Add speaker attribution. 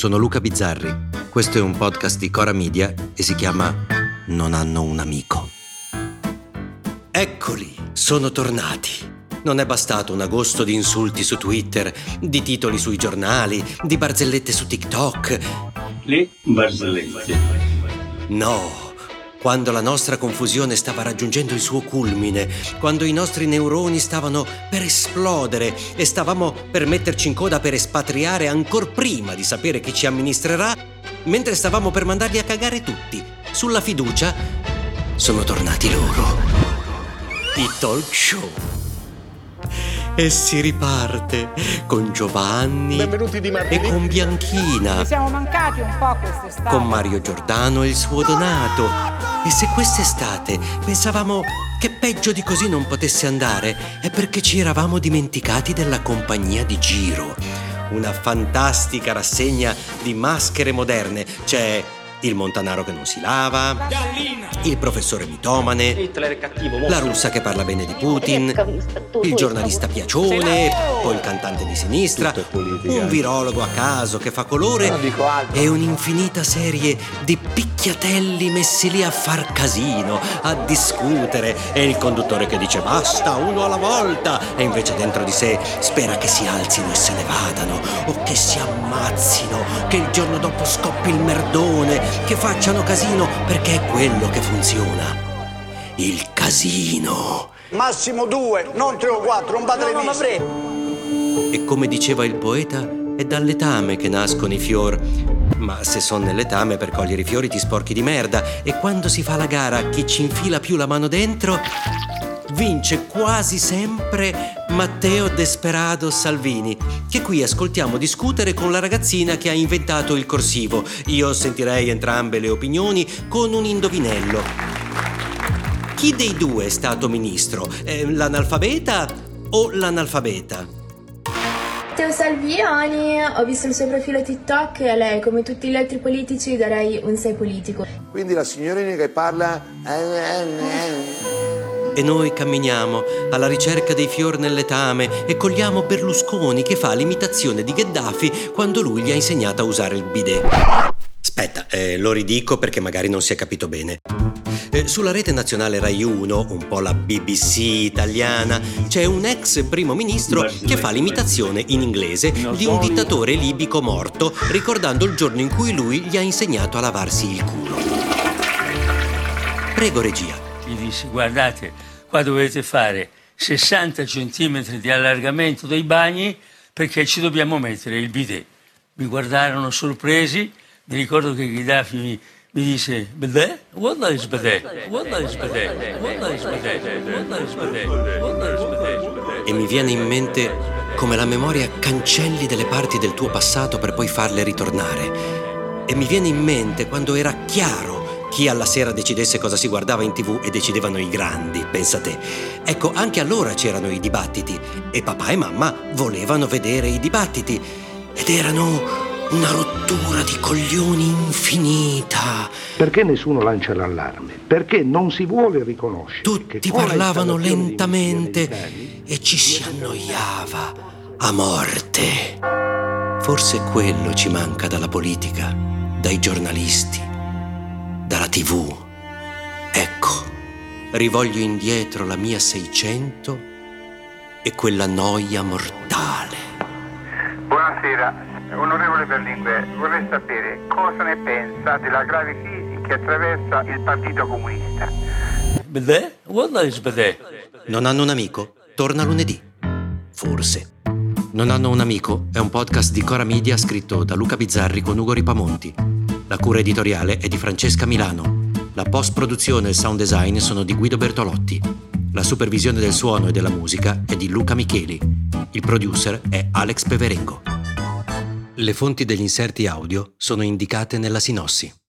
Speaker 1: Sono Luca Bizzarri. Questo è un podcast di Cora Media e si chiama Non hanno un amico. Eccoli, sono tornati. Non è bastato un agosto di insulti su Twitter, di titoli sui giornali, di barzellette su TikTok.
Speaker 2: Le barzellette.
Speaker 1: No, quando la nostra confusione stava raggiungendo il suo culmine, quando i nostri neuroni stavano per esplodere e stavamo per metterci in coda per espatriare ancor prima di sapere chi ci amministrerà, mentre stavamo per mandarli a cagare tutti, sulla fiducia, sono tornati loro. I talk show. E si riparte con Giovanni e con Bianchina.
Speaker 3: Ci siamo mancati un po' quest'estate.
Speaker 1: con Mario Giordano e il suo Donato. E se quest'estate pensavamo che peggio di così non potesse andare, è perché ci eravamo dimenticati della compagnia di Giro. Una fantastica rassegna di maschere moderne. C'è il Montanaro che non si lava, il professore mitomane, la russa che parla bene di Putin, il giornalista piacione, poi il cantante di sinistra, un virologo a caso che fa colore. E un'infinita serie di picchiatelli messi lì a far casino, a discutere. E il conduttore che dice basta, uno alla volta. E invece dentro di sé spera che si alzino e se ne vadano o che si ammazzino, che il giorno dopo scoppi il merdone, che facciano casino perché è quello che funziona. Il casino.
Speaker 4: Massimo due, non tre o quattro, un padre misto.
Speaker 1: E come diceva il poeta, è dal letame che nascono i fior. Ma se son nel letame per cogliere i fiori ti sporchi di merda e quando si fa la gara chi ci infila più la mano dentro vince quasi sempre Matteo Desperado Salvini, che qui ascoltiamo discutere con la ragazzina che ha inventato il corsivo. Io sentirei entrambe le opinioni con un indovinello. Chi dei due è stato ministro? Eh, l'analfabeta o l'analfabeta?
Speaker 5: Matteo Salviani, ho visto il suo profilo TikTok e a lei, come tutti gli altri politici, darei un 6 politico.
Speaker 4: Quindi la signorina che parla...
Speaker 1: E noi camminiamo alla ricerca dei fior nel letame e cogliamo Berlusconi che fa l'imitazione di Gheddafi quando lui gli ha insegnato a usare il bidet. Aspetta, eh, lo ridico perché magari non si è capito bene. Eh, sulla rete nazionale Rai 1, un po' la BBC italiana, c'è un ex primo ministro che fa l'imitazione in inglese di un dittatore libico morto, ricordando il giorno in cui lui gli ha insegnato a lavarsi il culo. Prego regia.
Speaker 6: Gli disse guardate, qua dovete fare 60 centimetri di allargamento dei bagni perché ci dobbiamo mettere il bidet. Mi guardarono sorpresi, mi ricordo che Gheddafi mi, mi disse bidet? What is bidet? What is bidet? What is bidet? What is bidet?
Speaker 1: E mi viene in mente come la memoria cancelli delle parti del tuo passato per poi farle ritornare. E mi viene in mente quando era chiaro chi alla sera decidesse cosa si guardava in tv e decidevano i grandi, pensa te. Ecco, anche allora c'erano i dibattiti e papà e mamma volevano vedere i dibattiti ed erano una rottura di coglioni infinita.
Speaker 7: Perché nessuno lancia l'allarme? Perché non si vuole riconoscere.
Speaker 1: Tutti parlavano lentamente e ci si annoiava a morte. Forse quello ci manca dalla politica, dai giornalisti, dalla tv. Ecco, rivoglio indietro la mia 600 e quella noia mortale.
Speaker 8: Buonasera, onorevole Berlinguer, vorrei sapere cosa ne pensa della grave crisi che attraversa il Partito Comunista.
Speaker 6: Is bidet?
Speaker 1: Non hanno un amico? Torna lunedì. Forse. Non hanno un amico è un podcast di Cora Media scritto da Luca Bizzarri con Ugo Ripamonti. La cura editoriale è di Francesca Milano. La post-produzione e il sound design sono di Guido Bertolotti. La supervisione del suono e della musica è di Luca Micheli. Il producer è Alex Peverengo. Le fonti degli inserti audio sono indicate nella sinossi.